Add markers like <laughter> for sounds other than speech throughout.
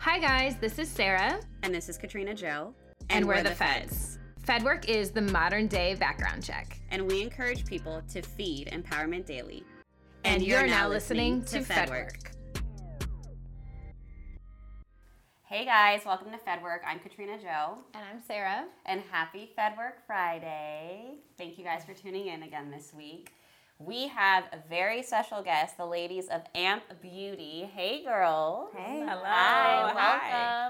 Hi, guys, this is Sarah. And this is Katrina Joe. And, we're, the, Feds. FedWork is the modern day background check. And we encourage people to feed Empowerment Daily. And, you're, now listening to FedWork. Hey guys, welcome to FedWork. I'm Katrina Joe. And I'm Sarah. And happy FedWork Friday. Thank you guys for tuning in again this week. We have a very special guest, the ladies of Amp Beauty. Hey girls. Hey. Hello. Hi.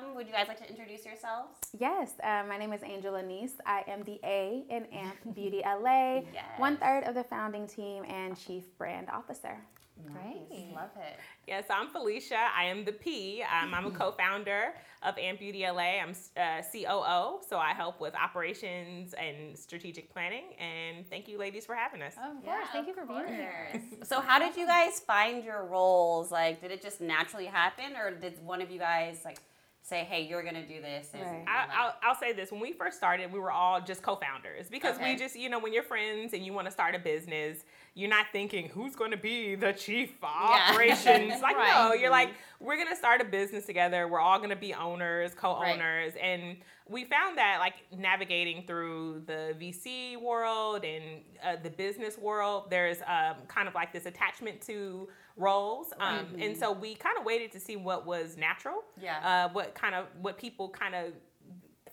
Welcome. Would you guys like to introduce yourselves? Yes, uh, my name is Angela Nice. I am the A in Amp Beauty LA, <laughs> Yes. one third of the founding team and chief brand officer. Great. Love it. Yes, I'm Felicia. I am the P. Um, I'm a <laughs> co-founder of Amp Beauty LA. I'm uh, COO, so I help with operations and strategic planning. And thank you, ladies, for having us. Of course. Thank you for being here. <laughs> So, how did you guys find your roles? Like, did it just naturally happen, or did one of you guys like say, "Hey, you're gonna do this"? Right. I, I'll, I'll say this: when we first started, we were all just co-founders because Okay. we just, you know, when you're friends and you want to start a business, you're not thinking who's going to be the chief <laughs> operations. like, Right. no, you're like, we're gonna start a business together. We're all gonna be owners, co-owners, and we found that like navigating through the VC world and uh, the business world, there's um, kind of like this attachment to roles, um, and so we kind of waited to see what was natural Yeah. uh, what kind of what people kind of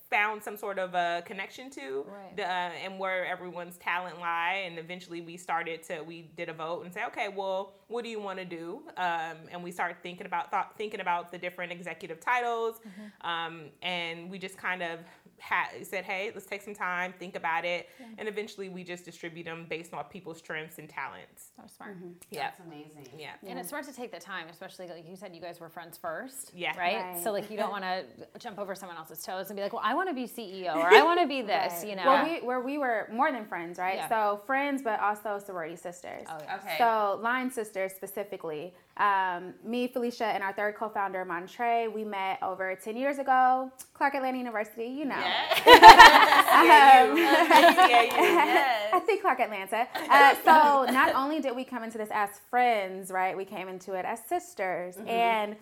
found some sort of a connection to Right. the, uh, and where everyone's talent lie and eventually we started to we did a vote and say okay well what do you want to do? Um, and we started thinking about thought, thinking about the different executive titles. Um, and we just kind of ha- said hey let's take some time think about it and eventually we just distribute them based on people's strengths and talents So smart. Mm-hmm. yeah That's amazing. yeah And it's smart to take the time, especially like you said, you guys were friends first. Yeah. Right? Right. So, like, you don't want to <laughs> jump over someone else's toes and be like, well, I want to be CEO or I want to be this, Right. you know? Well, we, where we were more than friends, right? Yeah. So friends, but also sorority sisters. oh, yeah. Okay. So line sisters specifically. Um, me, Felicia, and our third co-founder, Montre, we met over 10 years ago. Clark Atlanta University, you know. You. <laughs> Yes. <laughs> I think Clark Atlanta. Uh, so <laughs> not only did we come into this as friends, right? We came into it as sisters, and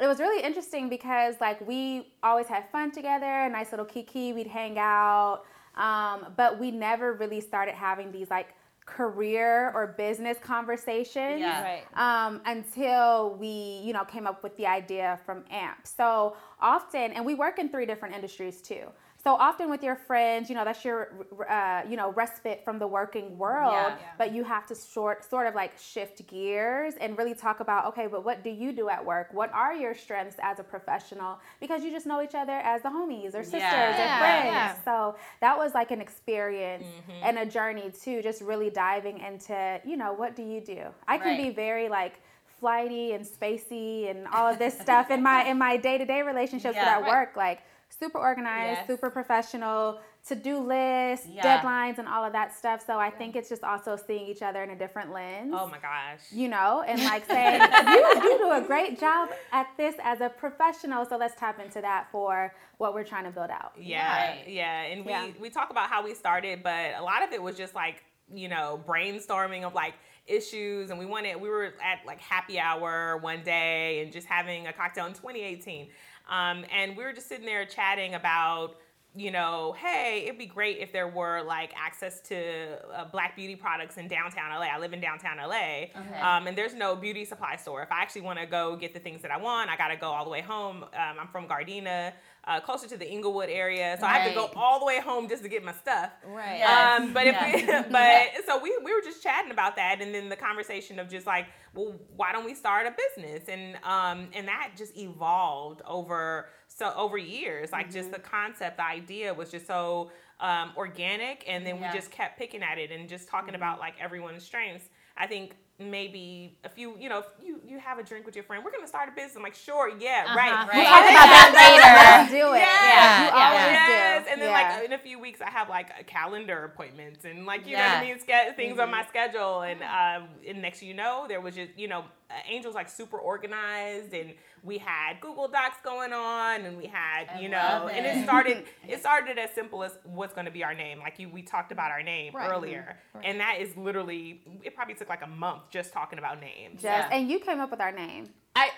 it was really interesting because like we always had fun together, a nice little kiki. We'd hang out, um, but we never really started having these like career or business conversations Yeah. Right. um, until we, you know, came up with the idea from AMP. So often, and we work in three different industries too. So often with your friends, you know, that's your, uh, you know, respite from the working world. Yeah. Yeah. But you have to sort, sort of like shift gears and really talk about, okay, but what do you do at work? What are your strengths as a professional? Because you just know each other as the homies or sisters Yeah. or friends. Yeah. So that was like an experience and a journey too, just really diving into, you know, what do you do? I can Right. be very like flighty and spacey and all of this stuff in my in my <laughs> day-to-day relationships Yeah. at work like super organized, Yes. super professional, to-do lists, Yeah. deadlines and all of that stuff. So I think it's just also seeing each other in a different lens. oh my gosh You know, and like <laughs> saying, you, you do a great job at this as a professional, so let's tap into that for what we're trying to build out. Yeah, Right. yeah, and we Yeah. we talk about how we started, but a lot of it was just like you know brainstorming of like issues, and we wanted we were at like happy hour one day and just having a cocktail in 2018, um, and we were just sitting there chatting about. You know, hey, it'd be great if there were like access to uh, black beauty products in downtown LA. I live in downtown LA, um, and there's no beauty supply store. If I actually want to go get the things that I want, I got to go all the way home. Um, I'm from Gardena, uh, closer to the Inglewood area, so I have to go all the way home just to get my stuff. Right. Yeah. Um, but if we, <laughs> but so we we were just chatting about that, and then the conversation of just like, well, why don't we start a business? And um, and that just evolved over so over years. Like just the concept, the idea was just so um, organic, and then we just kept picking at it and just talking about like everyone's strengths. I think maybe a few, you know, if you you have a drink with your friend, we're gonna start a business. I'm like, sure, yeah, Uh-huh. right, We'll Right. talk about that Let's do it. Yeah. You Yeah. always Yes, do. and then Yeah. like in a few weeks, I have like a calendar appointments and like you know what I mean, ske- things on my schedule. And um, and next you know, there was just you know, Uh, Angel's like super organized, and we had Google Docs going on, and we had I you love know, and it. it started <laughs> it started as simple as what's going to be our name. Like you, we talked about our name Right. earlier, and that is literally it. Probably took like a month just talking about names. Just, Yeah. And you came up with our name. I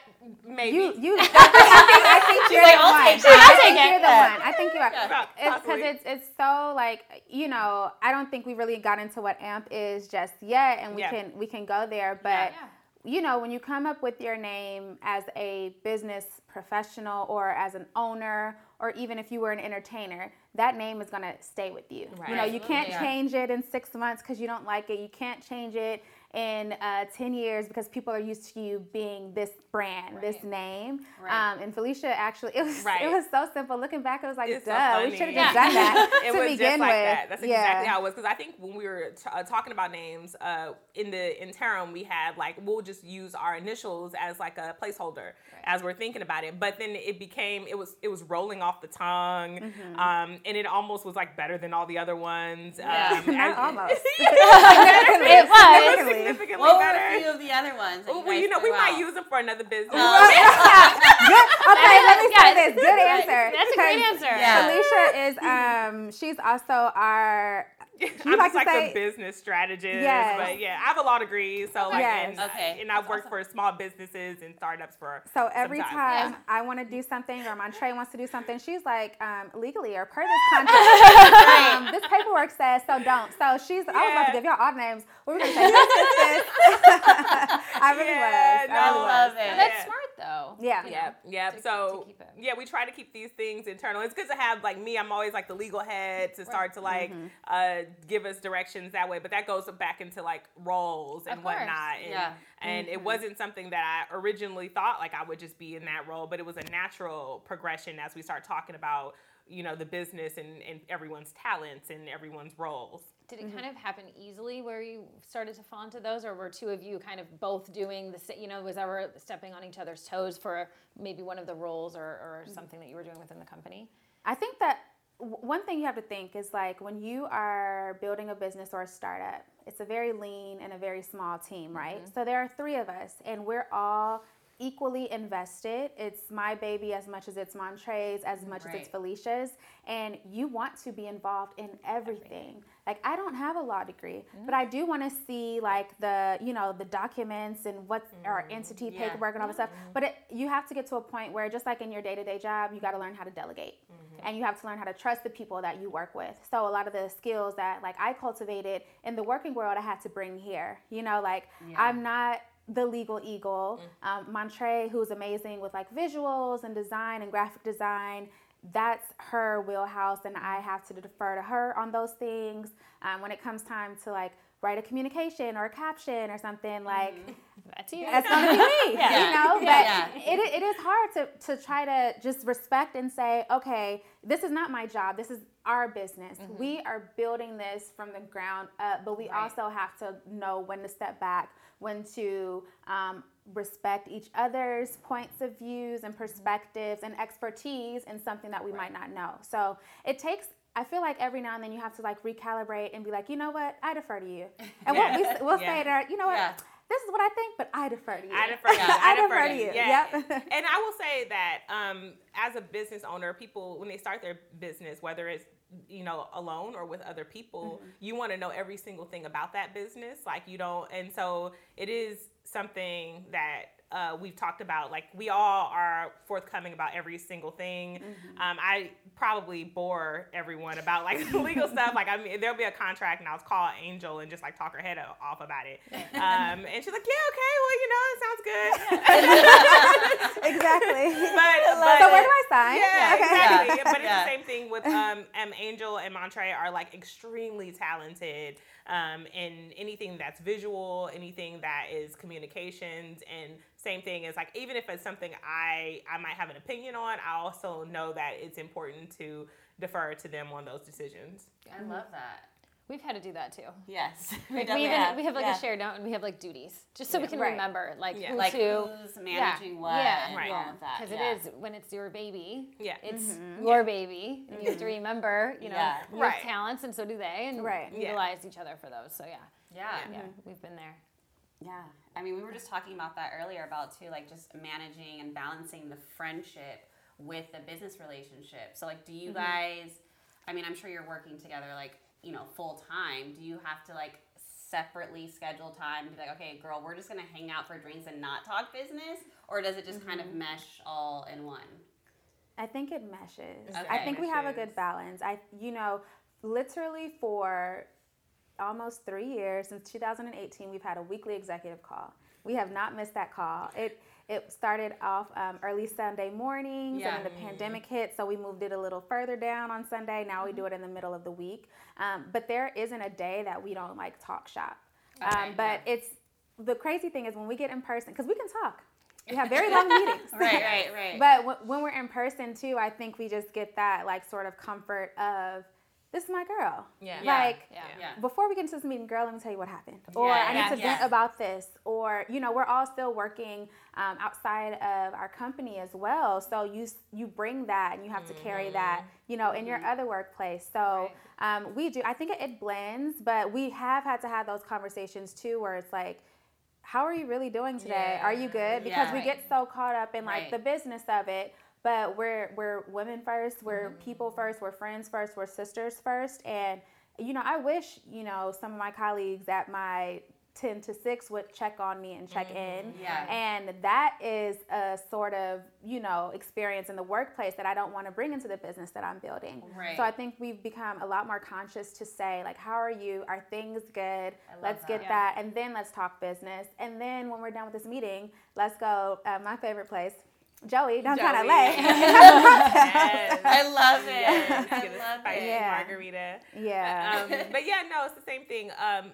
maybe. You, you. <laughs> <laughs> I think, I think you're like, the I'll one. take I think I'll you're the one. I think you are. Yeah, It's because it's it's so like you know I don't think we really got into what AMP is just yet, and we Yeah. can we can go there. But Yeah. You know when you come up with your name as a business professional or as an owner or even if you were an entertainer, that name is gonna stay with you. You know you can't Yeah. change it in six months because you don't like it. You can't change it in uh, 10 years because people are used to you being this brand, this name. Right. Um, and Felicia actually, it was Right. it was so simple. Looking back, it was like, It's so we should have Yeah. just done that <laughs> it to was begin just like with. that. That's yeah. exactly how it was. Because I think when we were t- uh, talking about names uh, in the interim, we had like we'll just use our initials as like a placeholder as we're thinking about it. But then it became it was it was rolling off the tongue, Mm-hmm. um, and it almost was like better than all the other ones. Yeah. Um, <laughs> Not as- almost. <laughs> It It was Significantly. significantly What were better. a few of the other ones? that Well, guys you know, we threw might use them for another business. <laughs> <laughs> <laughs> Okay, let me Yeah, say this. Good answer. That's a great 'Cause answer. Yeah. Felicia is um she's also our I'm like just to like say- a business strategist, Yes. but yeah, I have a law degree, so like, Yes. and, Okay. and I've worked for small businesses and startups for. So every some time Yeah. I want to do something or Montre wants to do something, she's like, um, legally or per this <laughs> contract, um, this paperwork says so don't. So she's, I was about to give y'all odd names. We were going to say this, this, this. I really Yeah, was. no, I I really love was. it. That's Yeah. smart though. Yeah. you know, Yep, yep. to- so to keep it. yeah, we try to keep these things internal. It's good to have like me. I'm always like the legal head to start to like Mm-hmm. uh, give us directions that way. But that goes back into like roles and whatnot. And, Yeah. and Mm-hmm. it wasn't something that I originally thought like I would just be in that role, but it was a natural progression as we start talking about you know the business and, and everyone's talents and everyone's roles. Did Mm-hmm. it kind of happen easily where you started to fall into those, or were two of you kind of both doing the same? You know, was ever stepping on each other's toes for maybe one of the roles or, or Mm-hmm. something that you were doing within the company? I think that one thing you have to think is like when you are building a business or a startup, it's a very lean and a very small team, right? So there are three of us, and we're all equally invested. It's my baby as much as it's Montre's, as much as it's Felicia's, and you want to be involved in everything. Like I don't have a law degree, mm-hmm. but I do want to see like the you know the documents and what's our mm-hmm. entity Yeah. paperwork and all this stuff. Mm-hmm. But it, you have to get to a point where just like in your day to day job, you got to learn how to delegate, and you have to learn how to trust the people that you work with. So a lot of the skills that like I cultivated in the working world, I had to bring here. You know, like I'm not the legal eagle. Mm. Um, Montre, who's amazing with like visuals and design and graphic design, that's her wheelhouse, and I have to defer to her on those things. Um, when it comes time to like write a communication or a caption or something, like That's you. that's gonna be me, <laughs> Yeah. you know. But Yeah. it, it is hard to, to try to just respect and say, okay, this is not my job. This is our business. We are building this from the ground up, but we Right. also have to know when to step back, when to um, respect each other's points of views and perspectives and expertise in something that we might not know. So it takes. I feel like every now and then you have to like recalibrate and be like, you know what, I defer to you. <laughs> And what we s- we'll Yeah. say to, you know what, Yeah. this is what I think, but I defer to you. I defer <laughs> to you. Yeah. I defer to you. Yeah. Yep. <laughs> and I will say that um, as a business owner, people when they start their business, whether it's you know alone or with other people, you want to know every single thing about that business. Like you don't, and so it is something that. Uh, we've talked about like we all are forthcoming about every single thing. Um, I probably bore everyone about like <laughs> legal stuff. Like I mean, there'll be a contract, and I'll call Angel and just like talk her head off about it. Um, and she's like, "Yeah, okay, well, you know, it sounds good." <laughs> exactly. but, but so where do I sign? yeah, Okay. exactly. But it's Yeah. the same thing with um, um, Angel and Montre are like extremely talented um, in anything that's visual, anything that is communications, and same thing is like even if it's something I I might have an opinion on, I also know that it's important to defer to them on those decisions. I love that. We've had to do that too. Yes. <laughs> We Like we, even, have. we have like Yeah. a shared note and we have like duties just so we can Right. remember like Yeah. who like to who's managing what Yeah. and Right. all of that. because yeah. it is when it's your baby Yeah. it's mm-hmm. your baby and you have to mm-hmm. remember you know Yeah. your Right. talents and so do they and Right. Yeah. utilize each other for those so yeah Yeah. yeah mm-hmm. we've been there Yeah. I mean, we were just talking about that earlier about too, like just managing and balancing the friendship with the business relationship. So, like, do you guys, I mean, I'm sure you're working together, like, you know, full time. Do you have to, like, separately schedule time to be like, okay, girl, we're just going to hang out for drinks and not talk business? Or does it just kind of mm-hmm. mesh all in one? I think it meshes. Okay. I think we have a good balance. I, you know, literally for almost three years since 2018, we've had a weekly executive call. We have not missed that call. It it started off um, early Sunday mornings, Yeah. and then the pandemic hit, so we moved it a little further down on Sunday. Now we do it in the middle of the week. Um, but there isn't a day that we don't like talk shop. Okay, um, but yeah. it's the crazy thing is when we get in person because we can talk. We have very long meetings. <laughs> Right, right, right. <laughs> But w- when we're in person too, I think we just get that like sort of comfort of this is my girl. Yeah. Yeah. Like Yeah. yeah. before we get into this meeting, girl, let me tell you what happened. Or Yeah, I need yeah, to vent about this. Or you know, we're all still working um, outside of our company as well. So you you bring that and you have to carry that, you know, in your other workplace. So um, we do. I think it, it blends, but we have had to have those conversations too, where it's like. How are you really doing today? Are you good? Because Yeah. we get so caught up in like Right. the business of it, but we're we're women first, we're people first, we're friends first, we're sisters first, and you know, I wish you know some of my colleagues at my ten to six would check on me and check in, Yeah. and that is a sort of you know experience in the workplace that I don't want to bring into the business that I'm building. Right. So I think we've become a lot more conscious to say like, how are you? Are things good? Let's that. get Yeah. that, and then let's talk business, and then when we're done with this meeting, let's go. Uh, my favorite place. Joey, downtown Joey. LA. Yes. I love it. Yes, I love it. Yeah. margarita. yeah. um, but yeah, no, it's the same thing. Um,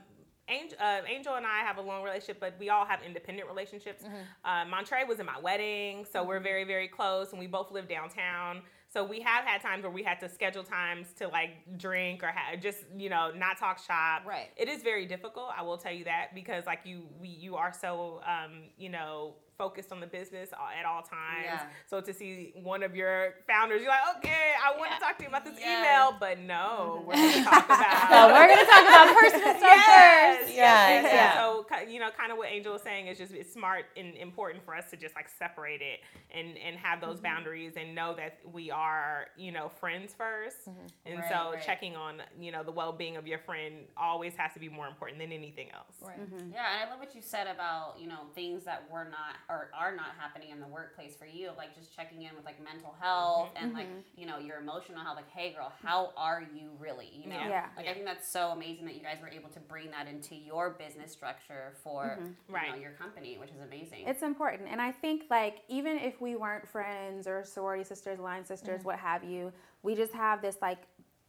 Angel, uh, Angel and I have a long relationship, but we all have independent relationships. Uh, Montre was in my wedding, so we're very, very close, and we both live downtown. So we have had times where we had to schedule times to like drink or ha- just you know not talk shop. Right. It is very difficult. I will tell you that because like you we you are so um, you know focused on the business at all times. Yeah. So to see one of your founders, you're like, okay, I want Yeah. to talk to you about this Yes. email, but no, mm-hmm. we're going to talk <laughs> about. So we're gonna talk about personal <laughs> stuff Yes, first. yes, Yeah, yes, yes. yeah. So you know, kind of what Angel was saying is just it's smart and important for us to just like separate it and and have those mm-hmm. boundaries and know that we are you know friends 1st mm-hmm. and Right, so right. checking on you know the well being of your friend always has to be more important than anything else. Right. Yeah, and I love what you said about you know things that were not or are not happening in the workplace for you, like just checking in with like mental health mm-hmm. and like mm-hmm. you know your emotional health. Like, hey, girl, how are you really? You know, Yeah. Yeah. like I think that's so amazing that you guys were able to bring that into your business structure for mm-hmm. you know, Right. your company, which is amazing. It's important. And I think, like, even if we weren't friends or sorority sisters, line sisters, what have you, we just have this, like,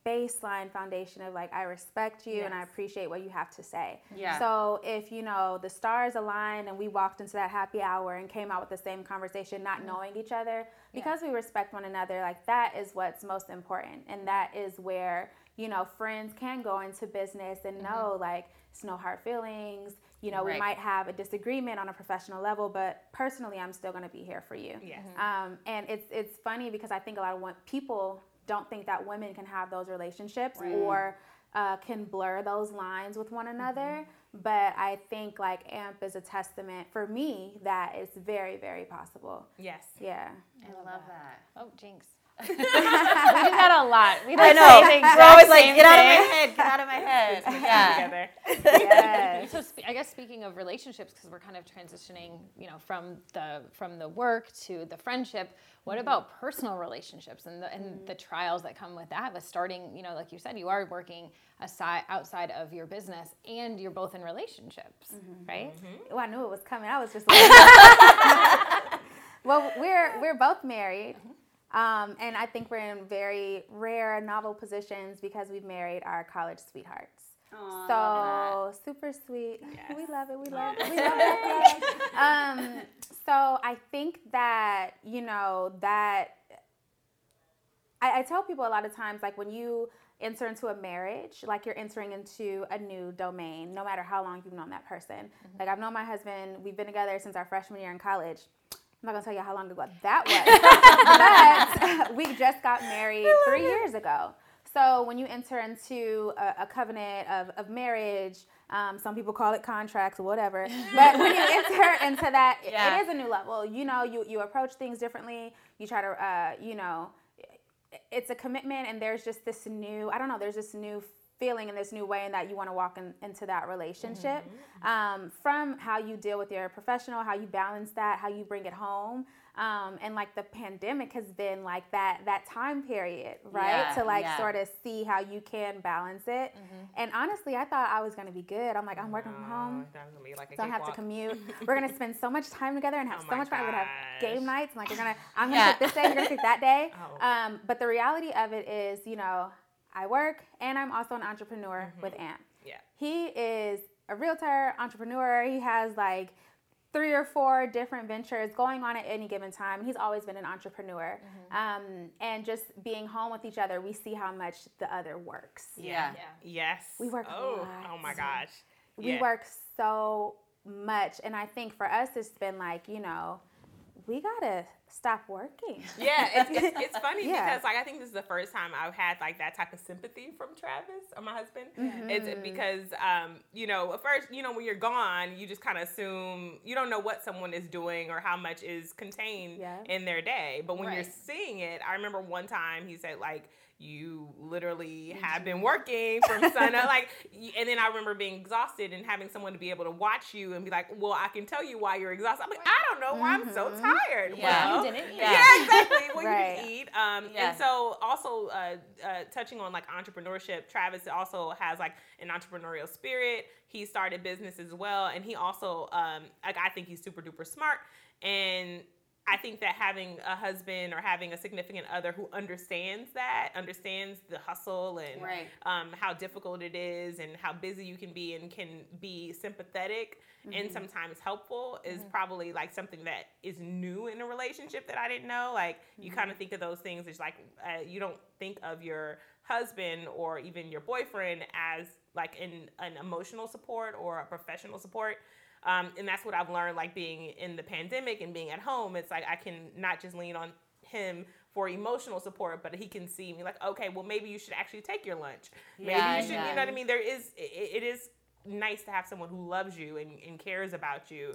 baseline foundation of, like, I respect you and I appreciate what you have to say. Yeah. So if, you know, the stars aligned and we walked into that happy hour and came out with the same conversation, not knowing each other, because we respect one another, like, that is what's most important. And that is where, you know, friends can go into business and know, like, it's no hard feelings. You know, we might have a disagreement on a professional level, but personally, I'm still going to be here for you. Yes. Um, and it's it's funny because I think a lot of people don't think that women can have those relationships or uh, can blur those lines with one another. But I think like AMP is a testament for me that it's very very possible. Yes. Yeah. I love that. Oh, jinx. We do that a lot. We I don't know. say the We're exact always like, same get out of my head, get out of my <laughs> head. Yeah. Together. Yes. So sp- I guess speaking of relationships, because we're kind of transitioning, you know, from the from the work to the friendship. What mm-hmm. about personal relationships and the and mm. the trials that come with that? With starting, you know, like you said, you are working aside outside of your business, and you're both in relationships, mm-hmm. right? Oh, I knew it was coming. I was just <laughs> like, <laughs> well, we're we're both married, uh-huh. Um, and I think we're in very rare, novel positions because we've married our college sweethearts. Aw, I So super sweet. Yes. We love it. We love it. We love it. <laughs> um, so I think that you know that I, I tell people a lot of times, like when you enter into a marriage, like you're entering into a new domain, no matter how long you've known that person. Like I've known my husband, we've been together since our freshman year in college. I'm not gonna tell you how long ago that was, but we just got married three years ago. So when you enter into a, a covenant of, of marriage, um, some people call it contracts or whatever, but when you <laughs> enter into that, it- Yeah. it is a new level. You know, you you approach things differently. You try to, uh, you know, it's a commitment, and there's just this new. I don't know. There's this new feeling in this new way and that you want to walk in, into that relationship um, from how you deal with your professional how you balance that how you bring it home Um, and like the pandemic has been like that that time period, right? Yeah, to like yeah. sort of see how you can balance it. And honestly, I thought I was gonna be good. I'm like, I'm working from home. Like Don't have to commute. <laughs> We're gonna spend so much time together and have Oh so much fun. We're gonna have game nights. And like you're gonna, I'm gonna Yeah. pick this day. You're gonna pick that day. <laughs> Oh. Um, but the reality of it is, you know, I work and I'm also an entrepreneur Mm-hmm. with Amp. Yeah. He is a realtor, entrepreneur. He has like three or four different ventures going on at any given time. He's always been an entrepreneur. Um, and just being home with each other, we see how much the other works. Yeah. Yes. We work a Oh, lot. oh my gosh. We Yeah. work so much. And I think for us, it's been like, you know, we gotta stop working. Yeah, <laughs> it's, it's, it's funny Yeah. because like I think this is the first time I've had like that type of sympathy from Travis or my husband. It's because um, you know at first you know when you're gone you just kind of assume you don't know what someone is doing or how much is contained Yeah. in their day. But when you're seeing it, I remember one time he said like you literally have been working from sun up like <laughs> and then I remember being exhausted and having someone to be able to watch you and be like, well, I can tell you why you're exhausted. I'm like, I don't know why I'm so tired. Yeah. Well, You didn't eat. Yeah. <laughs> yeah, exactly. What Right. you eat. Um, Yeah. And so, also uh, uh, touching on like entrepreneurship, Travis also has like an entrepreneurial spirit. He started business as well, and he also, um, like, I think he's super duper smart. And I think that having a husband or having a significant other who understands that, understands the hustle and Right. um, how difficult it is and how busy you can be and can be sympathetic and sometimes helpful is probably like something that is new in a relationship that I didn't know. Like you kind of think of those things as like uh, you don't think of your husband or even your boyfriend as like an, an emotional support or a professional support. Um, and that's what I've learned, like being in the pandemic and being at home. It's like I can not just lean on him for emotional support, but he can see me like, okay, well, maybe you should actually take your lunch. Maybe Yeah, you should, yeah. you know what I mean? There is, it, it is nice to have someone who loves you and, and cares about you,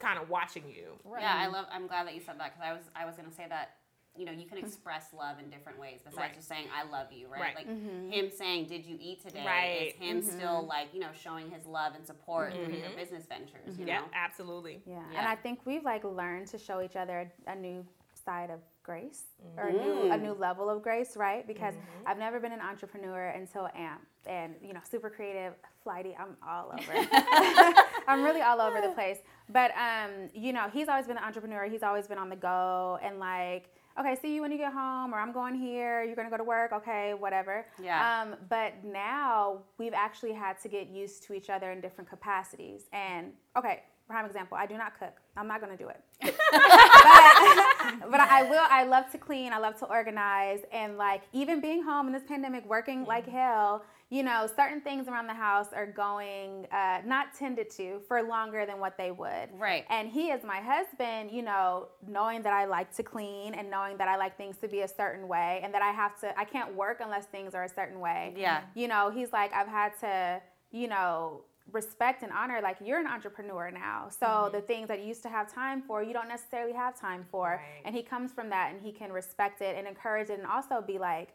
kind of watching you. Yeah, I love. I'm glad that you said that because I was I was gonna say that you know you can mm-hmm. express love in different ways besides Right. just saying I love you, right? Right. Like mm-hmm. him saying Did you eat today? Right. Is him mm-hmm. still like you know showing his love and support through your business ventures. You Yeah, absolutely. Yeah. Yeah. And I think we've like learned to show each other a new side of grace or a new, a mm. new level of grace, right? Because I've never been an entrepreneur until AMP and, you know, super creative, flighty. I'm all over. <laughs> <laughs> I'm really all over the place. But, um, you know, he's always been an entrepreneur. He's always been on the go and like, okay, see you when you get home, or I'm going here, you're gonna go to work, okay, whatever. Yeah. Um, but now we've actually had to get used to each other in different capacities. And okay, prime example, I do not cook. I'm not gonna do it. <laughs> but, <laughs> but I will. I love to clean. I love to organize, and like even being home in this pandemic, working like hell. You know, certain things around the house are going uh, not tended to for longer than what they would. Right. And he is my husband, you know, knowing that I like to clean and knowing that I like things to be a certain way and that I have to, I can't work unless things are a certain way. Yeah. You know, he's like, I've had to, you know, respect and honor, like, you're an entrepreneur now. So the things that you used to have time for, you don't necessarily have time for. Right. And he comes from that and he can respect it and encourage it and also be like,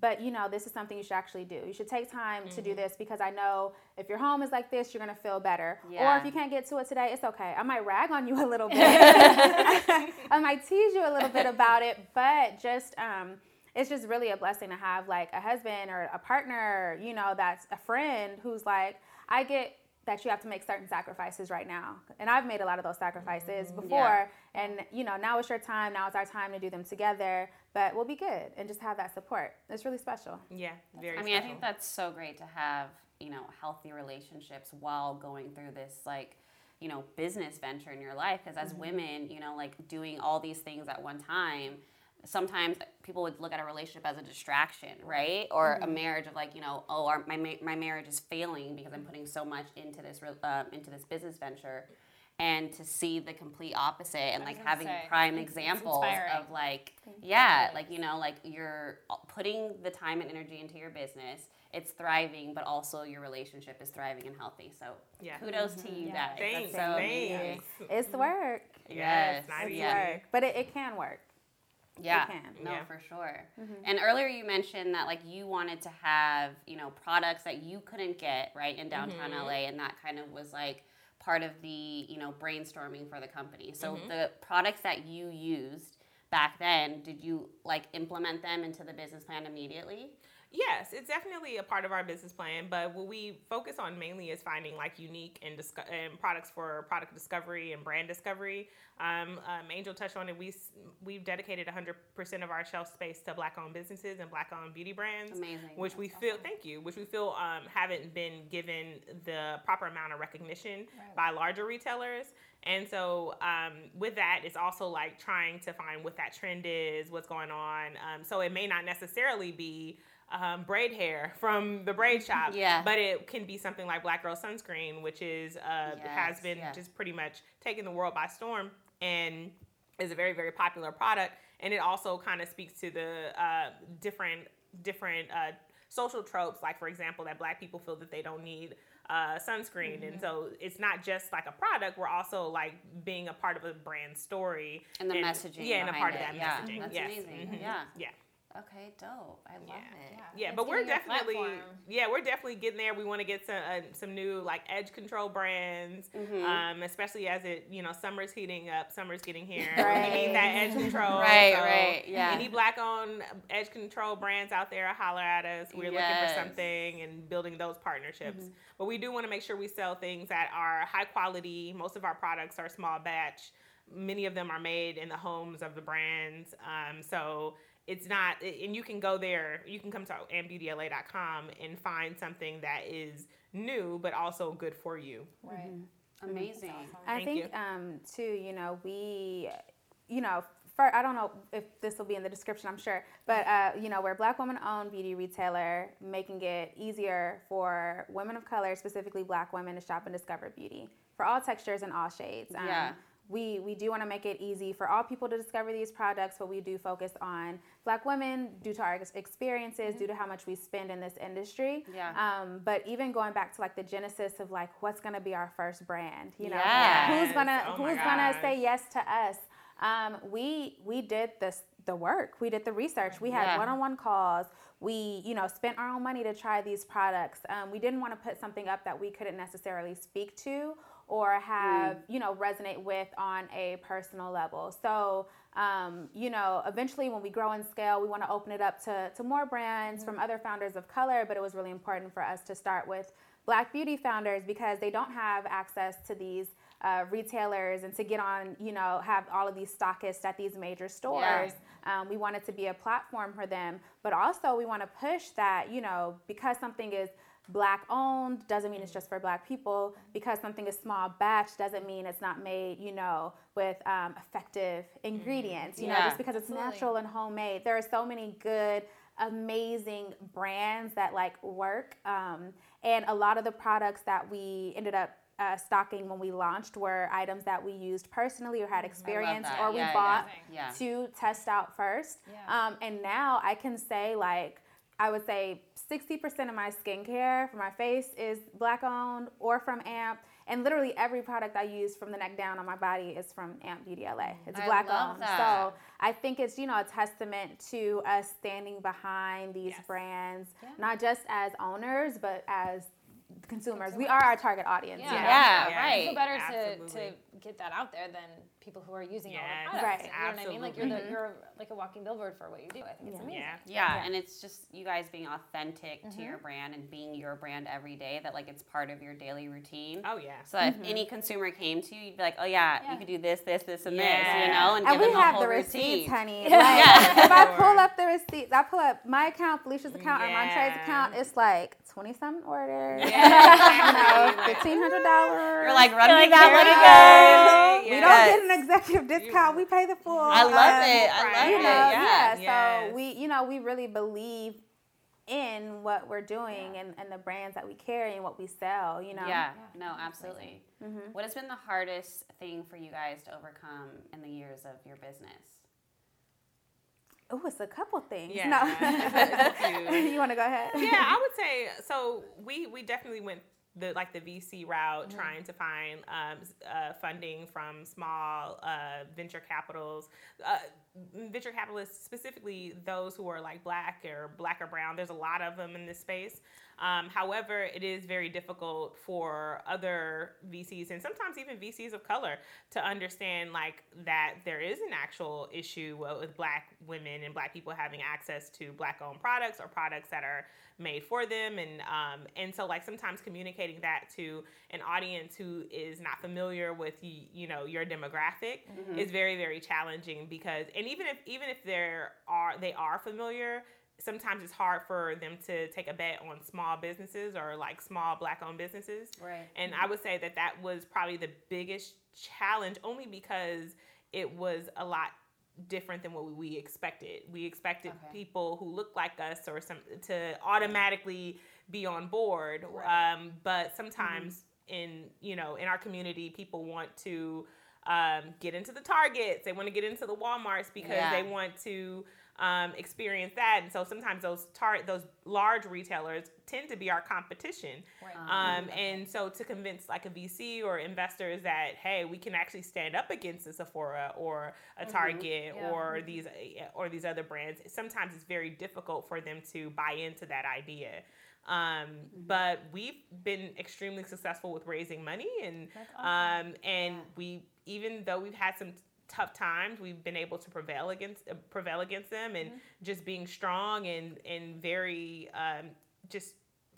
but you know this is something you should actually do. You should take time to do this because i know if your home is like this you're going to feel better. Or if you can't get to it today it's okay. I might rag on you a little bit. <laughs> <laughs> I might tease you a little bit about it but just um it's just really a blessing to have like a husband or a partner you know that's a friend who's like i get that you have to make certain sacrifices right now. And i've made a lot of those sacrifices mm-hmm. before. And you know now it's your time. Now it's our time to do them together. But we'll be good and just have that support. It's really special. Yeah, very I mean, I think that's so great to have, you know, healthy relationships while going through this, like, you know, business venture in your life. Because as mm-hmm. women, you know, like doing all these things at one time, sometimes people would look at a relationship as a distraction, right? Or a marriage of like, you know, oh, our, my, my marriage is failing because I'm putting so much into this, re- um, into this business venture. And to see the complete opposite and like having say, prime it's- it's examples inspiring. of like yeah like you know like you're putting the time and energy into your business it's thriving but also your relationship is thriving and healthy so Yeah. kudos to you guys Thanks, That's so thanks. amazing. it's the work Yes, Yes, not yeah. easy. but it, it can work yeah can. no Yeah. for sure mm-hmm. and earlier you mentioned that like you wanted to have you know products that you couldn't get right in downtown mm-hmm. la and that kind of was like part of the you know brainstorming for the company. So mm-hmm. the products that you used back then, did you like implement them into the business plan immediately? Yes, it's definitely a part of our business plan, but what we focus on mainly is finding like unique and, disco- and products for product discovery and brand discovery. Um, um, Angel touched on it. We we've dedicated 100% of our shelf space to black-owned businesses and black-owned beauty brands, Amazing. which we feel thank you, which we feel um, haven't been given the proper amount of recognition by larger retailers. And so um, with that, it's also like trying to find what that trend is, what's going on. Um, so it may not necessarily be um, braid hair from the braid <laughs> shop, Yeah. but it can be something like Black Girl Sunscreen, which is uh, has been yeah. just pretty much taking the world by storm and is a very very popular product. And it also kind of speaks to the uh, different different uh, social tropes, like for example, that Black people feel that they don't need uh, sunscreen, Mm-hmm. and so it's not just like a product. We're also like being a part of a brand story And the messaging Yeah, and a part of that. Yeah, messaging. that's yes. amazing. Mhm. Yeah. yeah. Okay, dope. I love Yeah. it. Yeah, It's but we're giving you a definitely platform. yeah we're definitely getting there. We want to get some uh, some new like edge control brands, Mm-hmm. um, especially as it you know summer's heating up, summer's getting here. Right. We need that edge control. <laughs> Right, so right, yeah. Any black owned edge control brands out there, holler at us. We're looking for something and building those partnerships. Mm-hmm. But we do want to make sure we sell things that are high quality. Most of our products are small batch. Many of them are made in the homes of the brands. Um, so it's not, and you can go there, you can come to ampbeautyla.com and find something that is new, but also good for you. Right. Amazing. I Thank think you. um, too, you know, we, you know, for, I don't know if this will be in the description, I'm sure, but uh, you know, we're a black woman-owned beauty retailer, making it easier for women of color, specifically black women, to shop and discover beauty for all textures and all shades. Um, Yeah. We, we do want to make it easy for all people to discover these products, but we do focus on black women due to our ex- experiences, due to how much we spend in this industry. Yeah. Um, but even going back to like the genesis of like what's gonna be our first brand, you know, Yes. who's gonna Oh who's gonna say yes to us? Um, we we did this the work. We did the research. We had Yeah. one-on-one calls. We you know spent our own money to try these products. Um, we didn't want to put something up that we couldn't necessarily speak to or have Mm. you know resonate with on a personal level. So um, you know eventually when we grow in scale, we want to open it up to to more brands from other founders of color. But it was really important for us to start with black beauty founders because they don't have access to these uh, retailers and to get on, you know, have all of these stockists at these major stores. Um, we want it to be a platform for them, but also we want to push that, you know, because something is black owned doesn't mean it's just for black people. Because something is small batch doesn't mean it's not made, you know, with um, effective ingredients. You know, just because it's Absolutely. natural and homemade. There are so many good amazing brands that like work um, and a lot of the products that we ended up uh, stocking when we launched were items that we used personally or had experience or we Yeah, bought yeah. to test out first Yeah. um, and now i can say like i would say 60% of my skincare for my face is black owned or from amp and literally every product i use from the neck down on my body is from amp beauty la it's I black owned. that. so I think it's you know a testament to us standing behind these Yes. brands, Yeah. not just as owners but as consumers. We are our target audience. Yeah. you know? Yeah, Yeah. Right. feel better to, Absolutely. to get that out there than people who are using all the products. Right. You know what I mean? Like you're absolutely. the, you're like a walking billboard for what you do. I think it's Yeah. amazing. Yeah. Yeah, and it's just you guys being authentic to your mm-hmm. brand and being your brand every day that like it's part of your daily routine. Oh yeah. So if mm-hmm. any consumer came to you, you'd be like, "Oh yeah, Yeah. you could do this, this, this, and Yeah. this," you know, and, And give we them a have whole the routine. receipts, honey. <laughs> Like, Yeah. if I pull up the receipts, I pull up my account, Felicia's account, or Montre's account. It's like twenty something orders. Yeah, <laughs> <laughs> exactly. fifteen hundred dollars. You're like, run You're like, that through would it. go. We Yes. don't get an executive discount. We pay the full. I love um, it. I love Right. you it. know, Yeah. yeah. Yes. So we, you know, we really believe in what we're doing and, and the brands that we carry and what we sell. You know. Yeah, no, absolutely. Mm-hmm. What has been the hardest thing for you guys to overcome in the years of your business? Oh, it's a couple things. Yeah. <laughs> No. <laughs> You want to go ahead? yeah, I would say so. We we definitely went the like the VC route, trying to find um, uh, funding from small uh, venture capitals. Uh, venture capitalists, specifically those who are like black or black or brown, there's a lot of them in this space. Um, however, it is very difficult for other VCs and sometimes even VCs of color to understand like that there is an actual issue with black women and black people having access to black owned products or products that are made for them and um, and so like sometimes communicating that to an audience who is not familiar with you, you know your demographic mm-hmm. is very very challenging because and even if even if there are they are familiar sometimes it's hard for them to take a bet on small businesses or like small black owned businesses. Right. And I would say that that was probably the biggest challenge only because it was a lot different than what we expected. We expected okay. people who look like us or some to automatically be on board. Right. Um, but sometimes mm-hmm. in you know in our community, people want to um, get into the Targets. They want to get into the WalMarts because yeah. they want to um, experience that. And so sometimes those tar- those large retailers tend to be our competition. Right. Um, and so to convince like a VC or investors that hey, we can actually stand up against a Sephora or a mm-hmm. Target yeah. or these or these other brands, sometimes it's very difficult for them to buy into that idea. Um, mm-hmm. But we've been extremely successful with raising money, and awesome. um, and yeah. we even though we've had some tough times we've been able to prevail against uh, prevail against them and mm-hmm. just being strong and and very um, just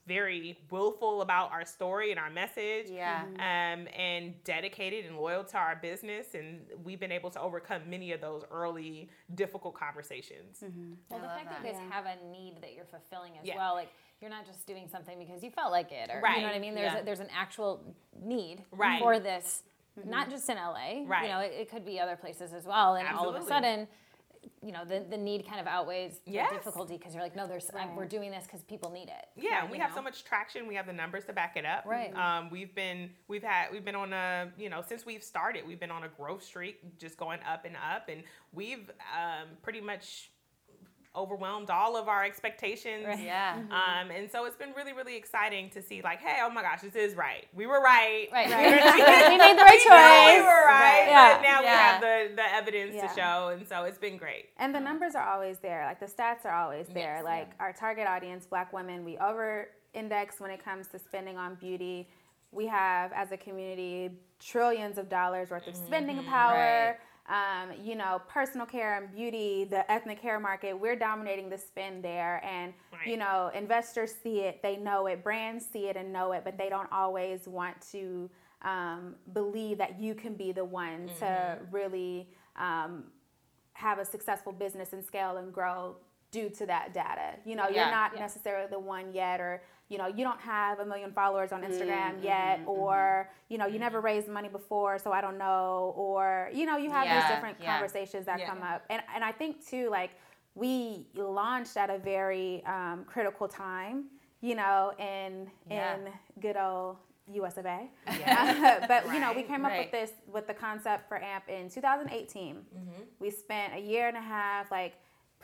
very willful about our story and our message yeah mm-hmm. um, and dedicated and loyal to our business and we've been able to overcome many of those early difficult conversations mm-hmm. well I the fact that, that you guys yeah. have a need that you're fulfilling as yeah. well like you're not just doing something because you felt like it or right. you know what i mean there's yeah. a, there's an actual need right. for this mm-hmm. not just in LA. Right. You know, it, it, could be other places as well. And Absolutely. all of a sudden, you know, the, the need kind of outweighs yes. the difficulty because you're like, no, there's right. we're doing this because people need it. Yeah, right, we have know? so much traction. We have the numbers to back it up. Right. Um, we've been we've had we've been on a you know since we've started we've been on a growth streak, just going up and up, and we've um, pretty much overwhelmed all of our expectations. Right. Yeah. Mm-hmm. Um, and so it's been really, really exciting to see like, hey, oh my gosh, this is right. We were right. Right. <laughs> right. we made the right choice. We were right. right. Yeah. But now yeah. we have the, the evidence yeah. to show. And so it's been great. And the numbers are always there. Like the stats are always there. Yes. Like our target audience, black women, we over index when it comes to spending on beauty. We have as a community trillions of dollars worth of spending mm-hmm. power um, you know, personal care and beauty, the ethnic hair market, we're dominating the spend there. And, right. you know, investors see it, they know it, brands see it and know it, but they don't always want to um, believe that you can be the one mm-hmm. to really um, have a successful business and scale and grow due to that data. You know, yeah. you're not yeah. necessarily the one yet, or you know, you don't have a million followers on Instagram mm-hmm, yet, mm-hmm, or mm-hmm. you know, you never raised money before, so I don't know, or you know, you have yeah, these different conversations that come up, and and I think too, like we launched at a very um, critical time, you know, in in good old US of A. Yeah. <laughs> but right, you know, we came up right. with this with the concept for AMP in 2018. Mm-hmm. We spent a year and a half like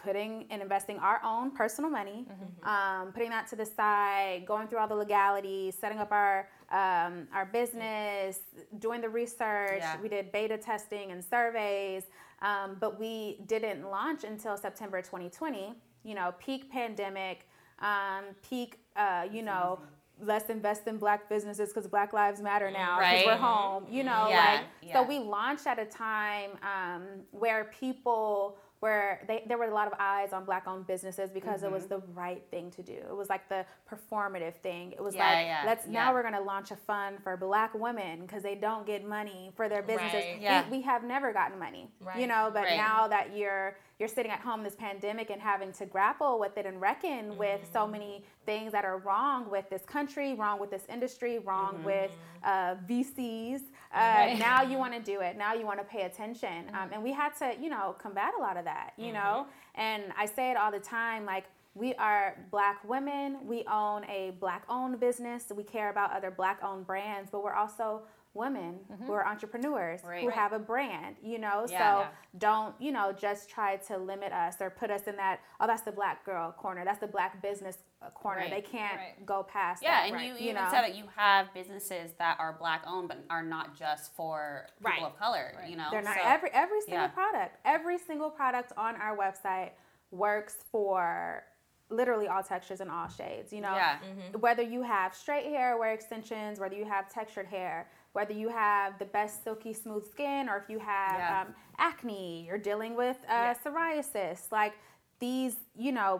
putting and investing our own personal money, mm-hmm. um, putting that to the side, going through all the legalities, setting up our um, our business, doing the research. Yeah. We did beta testing and surveys, um, but we didn't launch until September 2020. You know, peak pandemic, um, peak. Uh, you know. Let's invest in black businesses because Black Lives Matter now because right. we're home. You know, yeah. like yeah. so we launched at a time um, where people where they, there were a lot of eyes on black owned businesses because mm-hmm. it was mm-hmm. the right thing to do. It was like the performative thing. It was yeah, like, yeah, let's yeah. now we're going to launch a fund for black women because they don't get money for their businesses. Right. We, we, have never gotten money, right. you know, but right. now that you're you're sitting at home this pandemic and having to grapple with it and reckon mm-hmm. with so mm-hmm. many things that are wrong with this country, wrong with this industry, wrong mm-hmm. with uh, VCs. Uh, right. <laughs> Now you want to do it. Now you want to pay attention. Um, mm-hmm. And we had to, you know, combat a lot of that, you know? Mm-hmm. And I say it all the time like, we are black women. We own a black owned business. We care about other black owned brands, but we're also women who are entrepreneurs Mm-hmm. Right. who Right. have a brand, you know? Yeah. so Yeah. don't, you know, just try to limit us or put us in that, oh, that's the black girl corner, that's the black business uh, corner. Right. They can't Right. go past Yeah, that. and Right. you, You you even know? said that you have businesses that are black owned, but are not just for people Right. of color. Right. You know, They're not So- every every single yeah. product. Every single product on our website works for literally all textures and all shades. You know, Yeah. whether you have straight hair, wear extensions, whether you have textured hair, whether you have the best silky smooth skin, or if you have Yeah. um, acne, you're dealing with uh, Yeah. psoriasis, like. These, you know,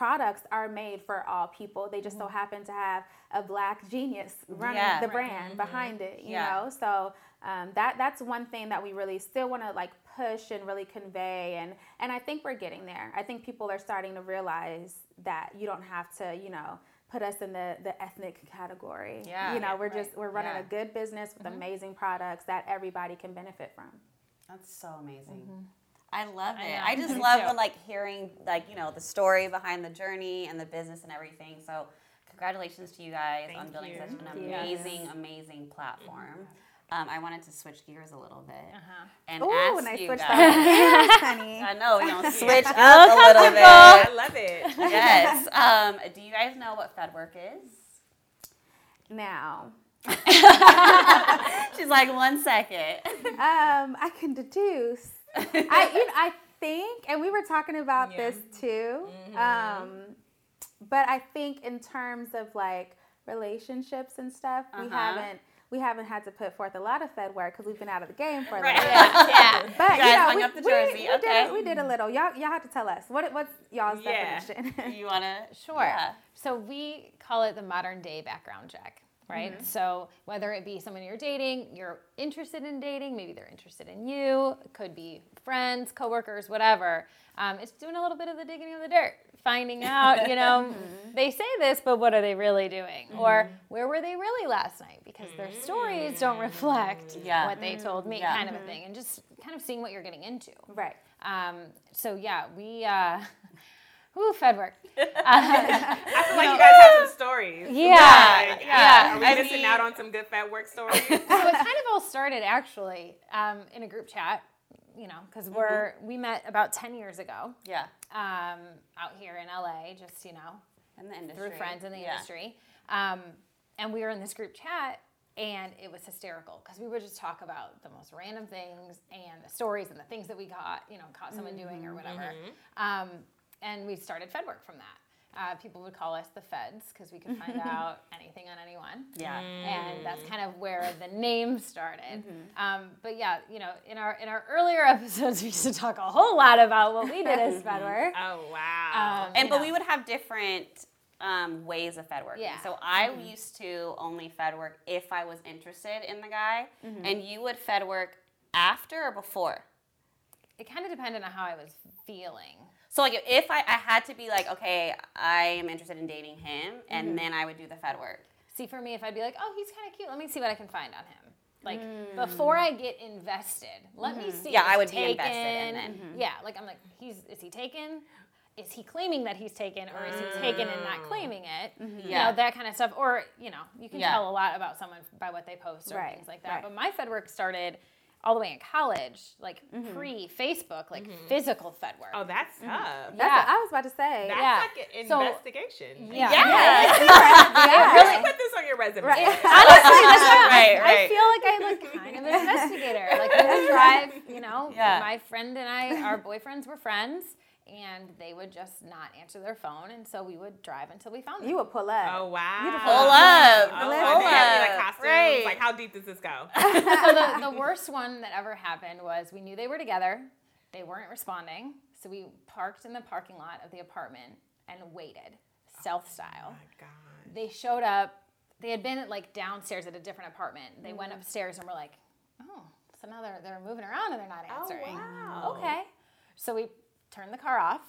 products are made for all people. They just so happen to have a black genius running Yeah. the Right. brand behind it, you know. So um, that that's one thing that we really still want to like push and really convey, and and I think we're getting there. I think people are starting to realize that you don't have to, you know, put us in the the ethnic category. Yeah. you know, Yeah, we're just we're running Yeah. a good business with mm-hmm. amazing products that everybody can benefit from. That's so amazing. Mm-hmm. I love it. know. I just <laughs> love when like hearing like you know the story behind the journey and the business and everything. So congratulations to you guys on Thank building you. such an Thank you. amazing, amazing platform. Mm-hmm. Um, I wanted to switch gears a little bit Uh-huh. and Ooh, ask and I you switched guys. up gears, honey. I know you know <laughs> switch <laughs> up a little bit. I love it. <laughs> Yes. Um, do you guys know what Fed work is? Now, She's like one second. um, I can deduce. I you know, I think, and we were talking about Yeah. this too. Mm-hmm. Um, but I think in terms of like relationships and stuff, we Uh-huh. haven't we haven't had to put forth a lot of Fed work because we've been out of the game for a Right. little bit. <laughs> Yeah. yeah. But You you, know, hung we, up the we- jersey. we, did Okay. a, we did a little. Y'all, y'all have to tell us what what's y'all's Yeah. definition. <laughs> You wanna? Sure. Yeah. So we call it the modern day background check, right? So whether it be someone you're dating, you're interested in dating, maybe they're interested in you, it could be friends, coworkers, whatever. Um, it's doing a little bit of the digging of the dirt, finding <laughs> out, you know, they say this, but what are they really doing? Or where were they really last night? Because their stories don't reflect Yeah. what they told me, Yeah. kind of a thing. And just kind of seeing what you're getting into. right. Um, so yeah, we, uh, <laughs> ooh, Fed work. <laughs> I feel like <laughs> you guys have some stories. Yeah, Like, yeah. Are we I missing mean- out on some good Fed work <laughs> stories? so it kind of all started actually um, in a group chat, you know, because we're we met about ten years ago Yeah. um, out here in LA, just you know In the industry. through friends in the Yeah. industry, um, and we were in this group chat. And it was hysterical because we would just talk about the most random things and the stories and the things that we got, you know, caught someone doing or whatever. Um, and we started Fed work from that. Uh, people would call us the Feds because we could find <laughs> out anything on anyone Yeah. and that's kind of where the name started. Um, but yeah, you know, in our in our earlier <laughs> episodes, we used to talk a whole lot about what we did as <laughs> Fed work. Oh wow. Um, And but know. we would have different um, ways of Fed working. Yeah. So I used to only Fed work if I was interested in the guy, and you would Fed work after or before. it kind of depended on how I was feeling. So like if I, I had to be like, okay, I am interested in dating him, and mm-hmm. then I would do the Fed work. See, for me, if I'd be like, oh, he's kind of cute, let me see what I can find on him. Like mm. before I get invested, let me mm-hmm. see. Yeah, if I he's would be invested taken. and then- mm-hmm. Yeah, like I'm like, he's is he taken? Is he claiming that he's taken, or is he taken and not mm. claiming it? You Yeah. know that kind of stuff. Or you know, you can Yeah. tell a lot about someone by what they post or Right, things like that. right. But my Fed work started all the way in college, like mm-hmm. pre Facebook, like mm-hmm. physical Fed work. oh, that's mm-hmm. tough. That's Yeah. what I was about to say. That's Yeah. like an So- investigation. yeah, Yeah. <laughs> yeah. Really put this on your resume. Right. Honestly, <laughs> that's Right, I, right. I feel like I look kind of an <laughs> investigator. Like we would drive, you know, Yeah. my friend and I, our boyfriends were friends, and they would just not answer their phone, and so we would drive until we found them. You would pull up. Oh wow. Beautiful. Pull up. Oh, Pull and they have, up. like costumes. Right. Like how deep does this go? <laughs> <laughs> so the, the worst one that ever happened was we knew they were together, they weren't responding, so we parked in the parking lot of the apartment and waited, stealth style. Oh my god. they showed up. They had been like downstairs at a different apartment. They went mm-hmm. upstairs and were like, "Oh, so now they're they're moving around and they're not oh, answering." Oh, wow. Okay, so we turned the car off,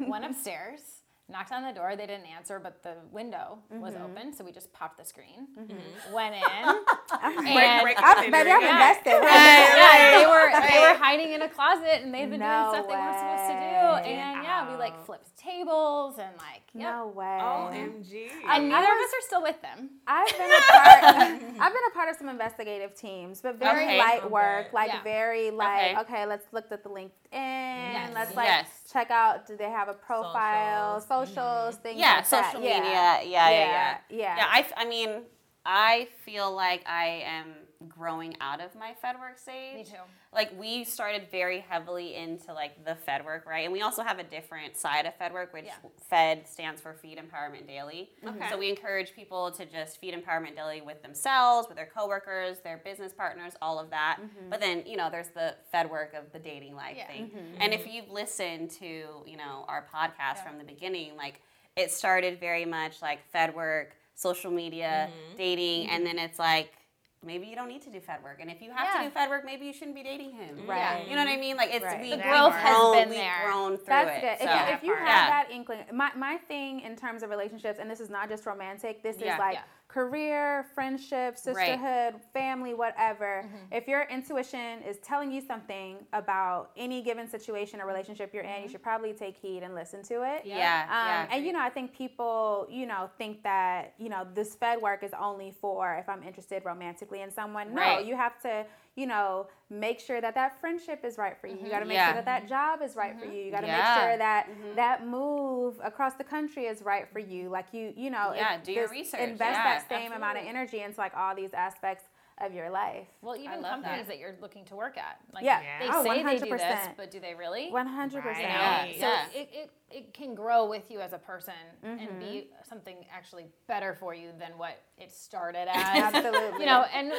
went upstairs, knocked on the door. They didn't answer, but the window was mm-hmm. open, so we just popped the screen, mm-hmm. went in, <laughs> Break, and break I'm, the baby, I'm scenery. invested. yeah, they were they were hiding in a closet and they'd been No doing stuff they weren't supposed to do. way. And yeah, Yeah, we like flipped tables and like yeah. No way. OMG. And neither I of us are still with them. I've been a part. <laughs> I've been a part of some investigative teams, but very Okay. light work, like Yeah. very like Okay. okay. let's look at the LinkedIn. Yes. Let's like Yes. Check out. Do they have a profile? Socials. Socials, mm-hmm. things yeah, like that. social Yeah. media. Yeah, yeah, yeah. Yeah, yeah. Yeah, I mean, I feel like I am growing out of my Fed work stage. Me too. Like we started very heavily into like the Fed work, right? And we also have a different side of Fed work, which Yeah. Fed stands for Feed Empowerment Daily. Okay. So we encourage people to just feed empowerment daily with themselves, with their coworkers, their business partners, all of that. Mm-hmm. But then, you know, there's the Fed work of the dating life Yeah. thing. Mm-hmm. And if you've listened to, you know, our podcast Yeah. from the beginning, like it started very much like Fed work, social media, mm-hmm. dating, and then it's like maybe you don't need to do Fed work. And if you have Yeah. to do Fed work, maybe you shouldn't be dating him. Mm-hmm. Right. You know what I mean? Like it's Right. we The we've growth has grown- been we've there. grown through That's it. good. So. If, you, if you have Yeah. that inkling, my, my thing in terms of relationships, and this is not just romantic, this Yeah. is like Yeah. Career, friendship, sisterhood, family, whatever. Mm-hmm. If your intuition is telling you something about any given situation or relationship you're in, you should probably take heed and listen to it. Mm-hmm. yeah, Um, yeah. And you know, I think people, you know, think that you know this Fed work is only for if I'm interested romantically in someone. No, Right. you have to, you know, make sure that that friendship is right for you. You mm-hmm. got to make Yeah. sure that that job is right for mm-hmm. you. You got to Yeah. make sure that mm-hmm. that move across the country is right for you. Like you, you know, Yeah, do your research. Invest Yeah, that same amount of energy into like all these aspects of your life. Well, even companies that. that. you're looking to work at. Like Yeah. they Oh, say they do this, 100%. but do they really? One hundred percent. Yeah. So Yeah. it, it, it can grow with you as a person and Mm-hmm. be something actually better for you than what it started <laughs> as. Absolutely. you know, and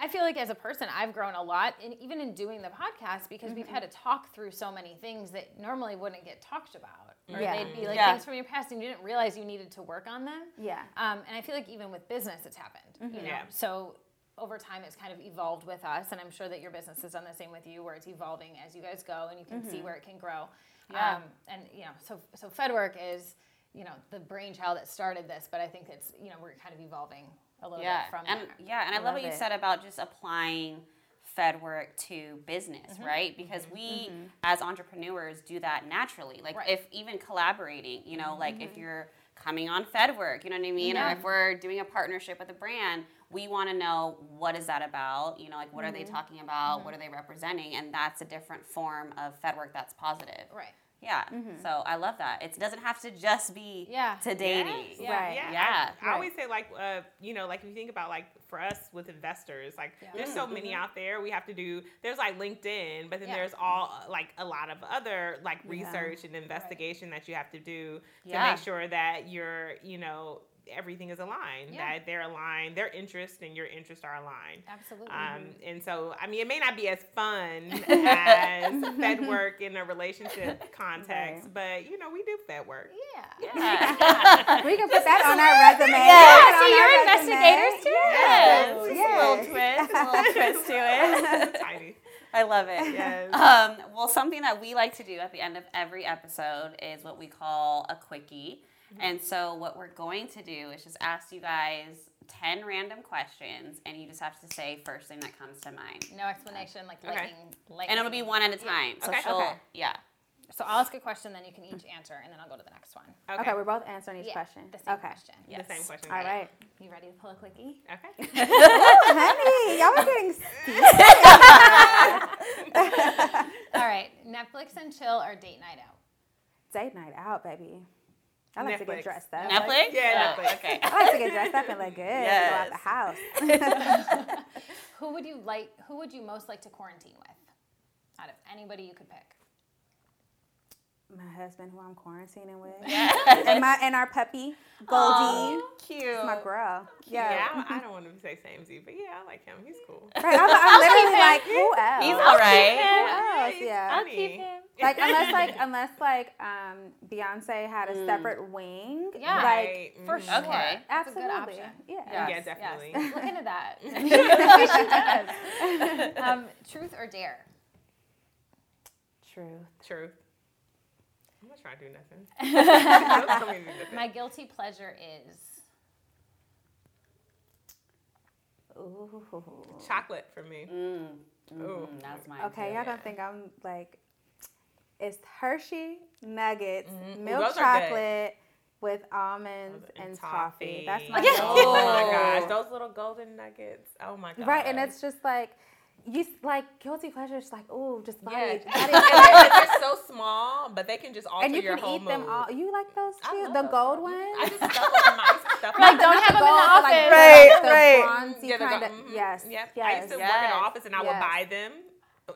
I feel like as a person, I've grown a lot, and even in doing the podcast, because we've Mm-hmm. had to talk through so many things that normally wouldn't get talked about, or Yeah. they'd be like Yeah. things from your past, and you didn't realize you needed to work on them. Yeah. Um, and I feel like even with business, it's happened. You know, Yeah. so over time, it's kind of evolved with us, and I'm sure that your business has done the same with you, where it's evolving as you guys go, and you can see where it can grow. Yeah. Um, and you know, so so FedWork is you know the brainchild that started this, but I think it's you know we're kind of evolving a little yeah, bit from and there. yeah, and I, love, love what you said about just applying Fed work to business, Mm-hmm. right? Because we as entrepreneurs do that naturally. Like Right. Mm-hmm. if even collaborating, you know, like if you're coming on Fed work, you know what I mean, Yeah. or if we're doing a partnership with a brand, we want to know what is that about? You know, like what are Mm-hmm. they talking about? What are they representing? And that's a different form of Fed work that's positive. Right. Yeah. So I love that. It doesn't have to just be Yeah. to dating. Yes. Yeah. Right. Yeah, Yeah. I, I always say like, uh, you know, like if you think about like for us with investors, like there's so many out there. We have to do. There's like LinkedIn, but then Yeah. there's all like a lot of other like research and investigation that you have to do to Yeah. make sure that you're, you know, everything is aligned. Yeah. That they're aligned. Their interests and your interests are aligned. Absolutely. Um, and so, I mean, it may not be as fun <laughs> as Fed <laughs> work in a relationship context, but you know, we do Fed work. yeah. Yeah. <laughs> We can put that on our resume. Yeah, yeah see you're investigators resume. too? Yes. Yes. Yes. A little twist, a little twist to it. Tiny. I love it. Yes. Um, well, something that we like to do at the end of every episode is what we call a quickie. Mm-hmm. And so, what we're going to do is just ask you guys 10 random questions, and you just have to say first thing that comes to mind. No explanation, like Okay. lightning, lightning. And it'll be one at a time. So, Okay. she'll, Okay. yeah. So I'll ask a question, then you can each answer, and then I'll go to the next one. Okay. we're both answering each Yeah, question. The same okay. question. The same question. All right. You ready to pull a quickie? Okay. <laughs> <laughs> Honey, y'all are getting <laughs> All right. Netflix and chill or date night out? date night out, baby. I like to get dressed up. Netflix? Yeah, Netflix. Okay. I like to get dressed up and look good. Yes. Go out the house. <laughs> Who would you like? Who would you most like to quarantine with? Out of anybody you could pick. My husband, who I'm quarantining with, <laughs> and my and our puppy Goldie, Aw, cute. my girl. Yeah, Yeah. I, I don't <laughs> want to say samesies, but yeah, I like him. He's cool. Right, I'm, I'm <laughs> literally like, who else? He's all right. Who else? he's Yeah. funny. Like unless like unless like um Beyonce had Mm. a separate wing. Yeah. Like Right. For Mhm. sure. Okay. That's a good absolutely. Yeah. Yeah. Yeah, definitely. Yes. Look into that. she does. Um, truth or dare? Truth. True. I'm not trying to do nothing. Don't tell me to do nothing. My guilty pleasure is. Ooh. Chocolate for me. Mm, Ooh. mm, that's mine. Okay, too. y'all gonna think I'm like, it's Hershey nuggets, Mhm. Milk those chocolate with almonds and, toffee. That's my Yeah. <laughs> Oh my Oh. gosh, those little golden nuggets. Oh my god. Right, and it's just like you like guilty pleasure. It's like oh, just body, yeah, <laughs> they're, they're <laughs> so small, but they can just alter and you your can whole eat them all. You like those too? The those gold girls. ones? I just stuff them in my I used to stuff <laughs> Like, don't have them in the gold, but, office. the- Right, the right. bronzy Yeah, the kind go- of mhm. yes, Yep. yes, I used to work in Yes. the office and I would Yes. buy them,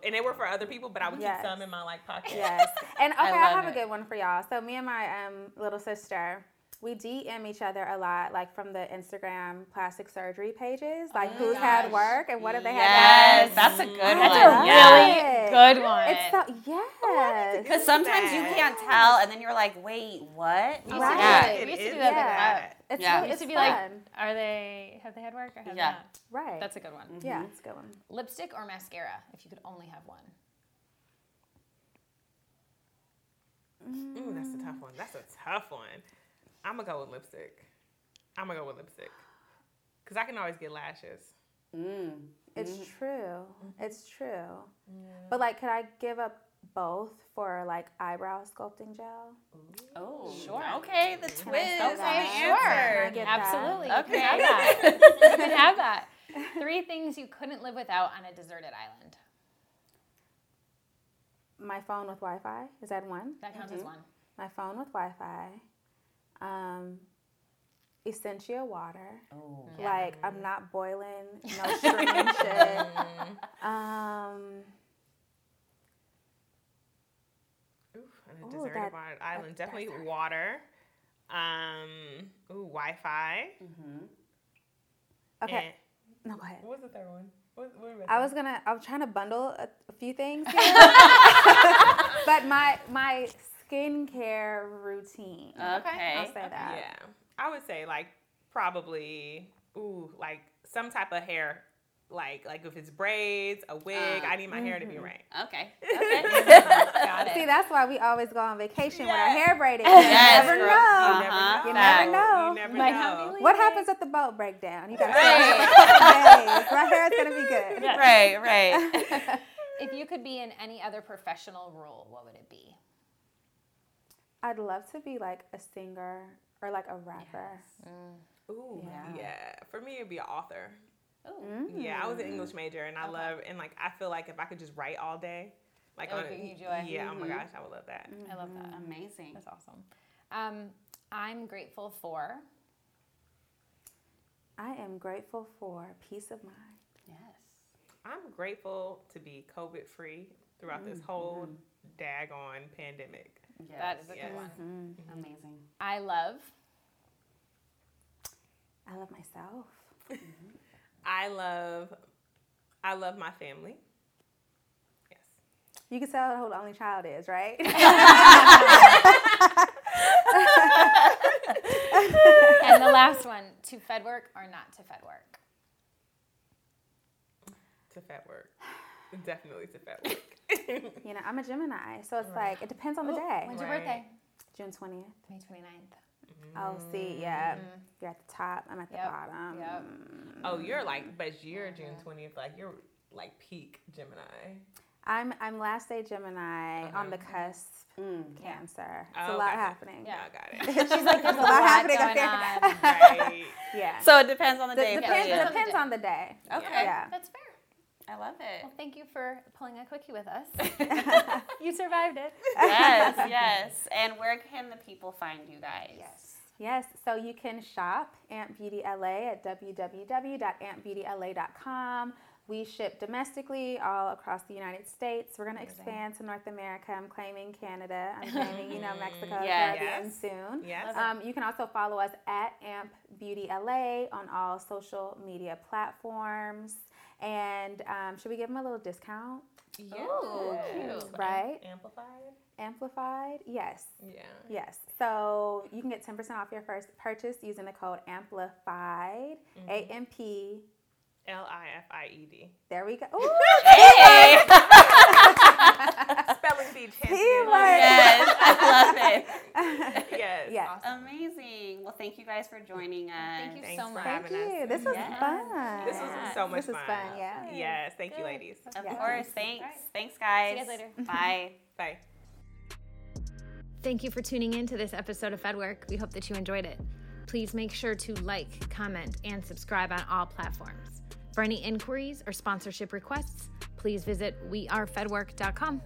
and they were for other people, but I would Yes. keep some in my like pocket. yes. And okay, I, love have a good one for y'all. So me and my um, little sister, we DM each other a lot, like from the Instagram plastic surgery pages, oh like Oh my who's had work and what have they Yes, had done. that's a good That's one. a Yeah. really good one. It's so yes. Because sometimes you can't tell, and then you're like, wait, what? We used to do Right. that. It We used to do that Yeah. with. It's Yeah. really, We used it's to be like, fun. are they, have they had work or have Yeah. not? right. That's a good one. yeah, mm-hmm. it's a good one. Lipstick or mascara, if you could only have one. Ooh, that's a tough one. That's a tough one. I'm gonna go with lipstick. I'm gonna go with lipstick, cause I can always get lashes. Mm. It's true. Mm-hmm. It's true. But like, could I give up both for like eyebrow sculpting gel? Oh, Sure. Okay, the twist. say Okay, that? answer. Can I get that? Absolutely. Okay. have that. <laughs> you can have that. Three things you couldn't live without on a deserted island. My phone with Wi-Fi is that one? That counts Mm-hmm. as one. My phone with Wi-Fi. Um, essential water. Oh. Like I'm not boiling, no <laughs> streaming shit. Um, Ooh, on a Ooh, deserted that- wi- island, that definitely desert. water. Um, ooh, Wi-Fi. Mm-hmm. okay, no, go ahead. What was the third one? What, what were we I was gonna. I was trying to bundle a, a few things <laughs> here, <laughs> but my my skincare routine. Okay. I'll say that. Yeah, I would say like probably ooh like some type of hair, like like if it's braids, a wig. Uh, I need my hair to mm-hmm. be right. Okay. <laughs> Okay. Got <laughs> See, that's why we always go on vacation with our hair braided. Yes, you never know. Uh-huh. You never know. You never Might know. not be What happens at the boat breakdown? You gotta Right. say <laughs> days. My hair is gonna be good. Yeah. right, right. If you could be in any other professional role, what would it be? I'd love to be like a singer or like a rapper. Ooh, Yeah. yeah. For me, it'd be an author. Ooh. Mm. Yeah, I was an English major, and I Okay. love and like I feel like if I could just write all day, like It would on- bring you joy. Yeah, oh my Mhm. gosh, I would love that. I love that. Amazing. That's awesome. Um, I'm grateful for. I am grateful for peace of mind. Yes. I'm grateful to be COVID free throughout this whole daggone pandemic. Yes. That is a yes. good one. Mm-hmm. Amazing. I love. I love myself. I love, I love my family. Yes. You can tell who the only child is, right? <laughs> And the last one, to Fed work or not to Fed work. To fat work. Definitely to fat <laughs> work. you know, I'm a Gemini, so it's like it depends on the day. When's your Right. birthday? June 20th. May 29th. Oh, see, yeah. You're at the top. I'm at the Yep, bottom. yep. oh, you're like, but you're June 20th, like you're like peak Gemini. I'm I'm last day Gemini Uh-huh. on the cusp. Mm. Cancer. It's Oh, a lot okay. happening. Yeah. I got it. <laughs> She's like, there's a a lot lot happening going up there. on. right. <laughs> Yeah. So it depends on the The- day. for depends. Yeah. depends on the day. Okay. Yeah. That's fair. I love it. Well, thank you for pulling a quickie with us. <laughs> <laughs> you survived it. yes, <laughs> yes. And where can the people find you guys? Yes, Yes, so you can shop Amp Beauty LA at www.ampbeautyla.com. We ship domestically all across the United States. We're going to expand to North America. I'm claiming Canada. I'm claiming, you know, Mexico, Yes. Caribbean Yes. soon. Yes. Um, you can also follow us at Amp Beauty LA on all social media platforms. And um, should we give them a little discount? Yeah. Ooh, cute. Right? Amplified? Amplified? Yes. Yeah. Yes. So you can get 10% off your first purchase using the code AMPLIFIED, A M P. L I F I E D. There we go. Ooh, <laughs> Hey! Spelling bee champion. Yes, I love it. <laughs> Yes. yes. Amazing. Well, thank you guys for joining us. Thank you Thanks so much. Thank having us. you. This was Yes. fun. This was so much This was fun. fun, yeah. Yes. Thank you, ladies. Of Yes. course. Thanks. All right. Thanks, guys. See you guys later. Bye. <laughs> Bye. Thank you for tuning in to this episode of FedWork. We hope that you enjoyed it. Please make sure to like, comment, and subscribe on all platforms. For any inquiries or sponsorship requests, please visit wearefedwork.com.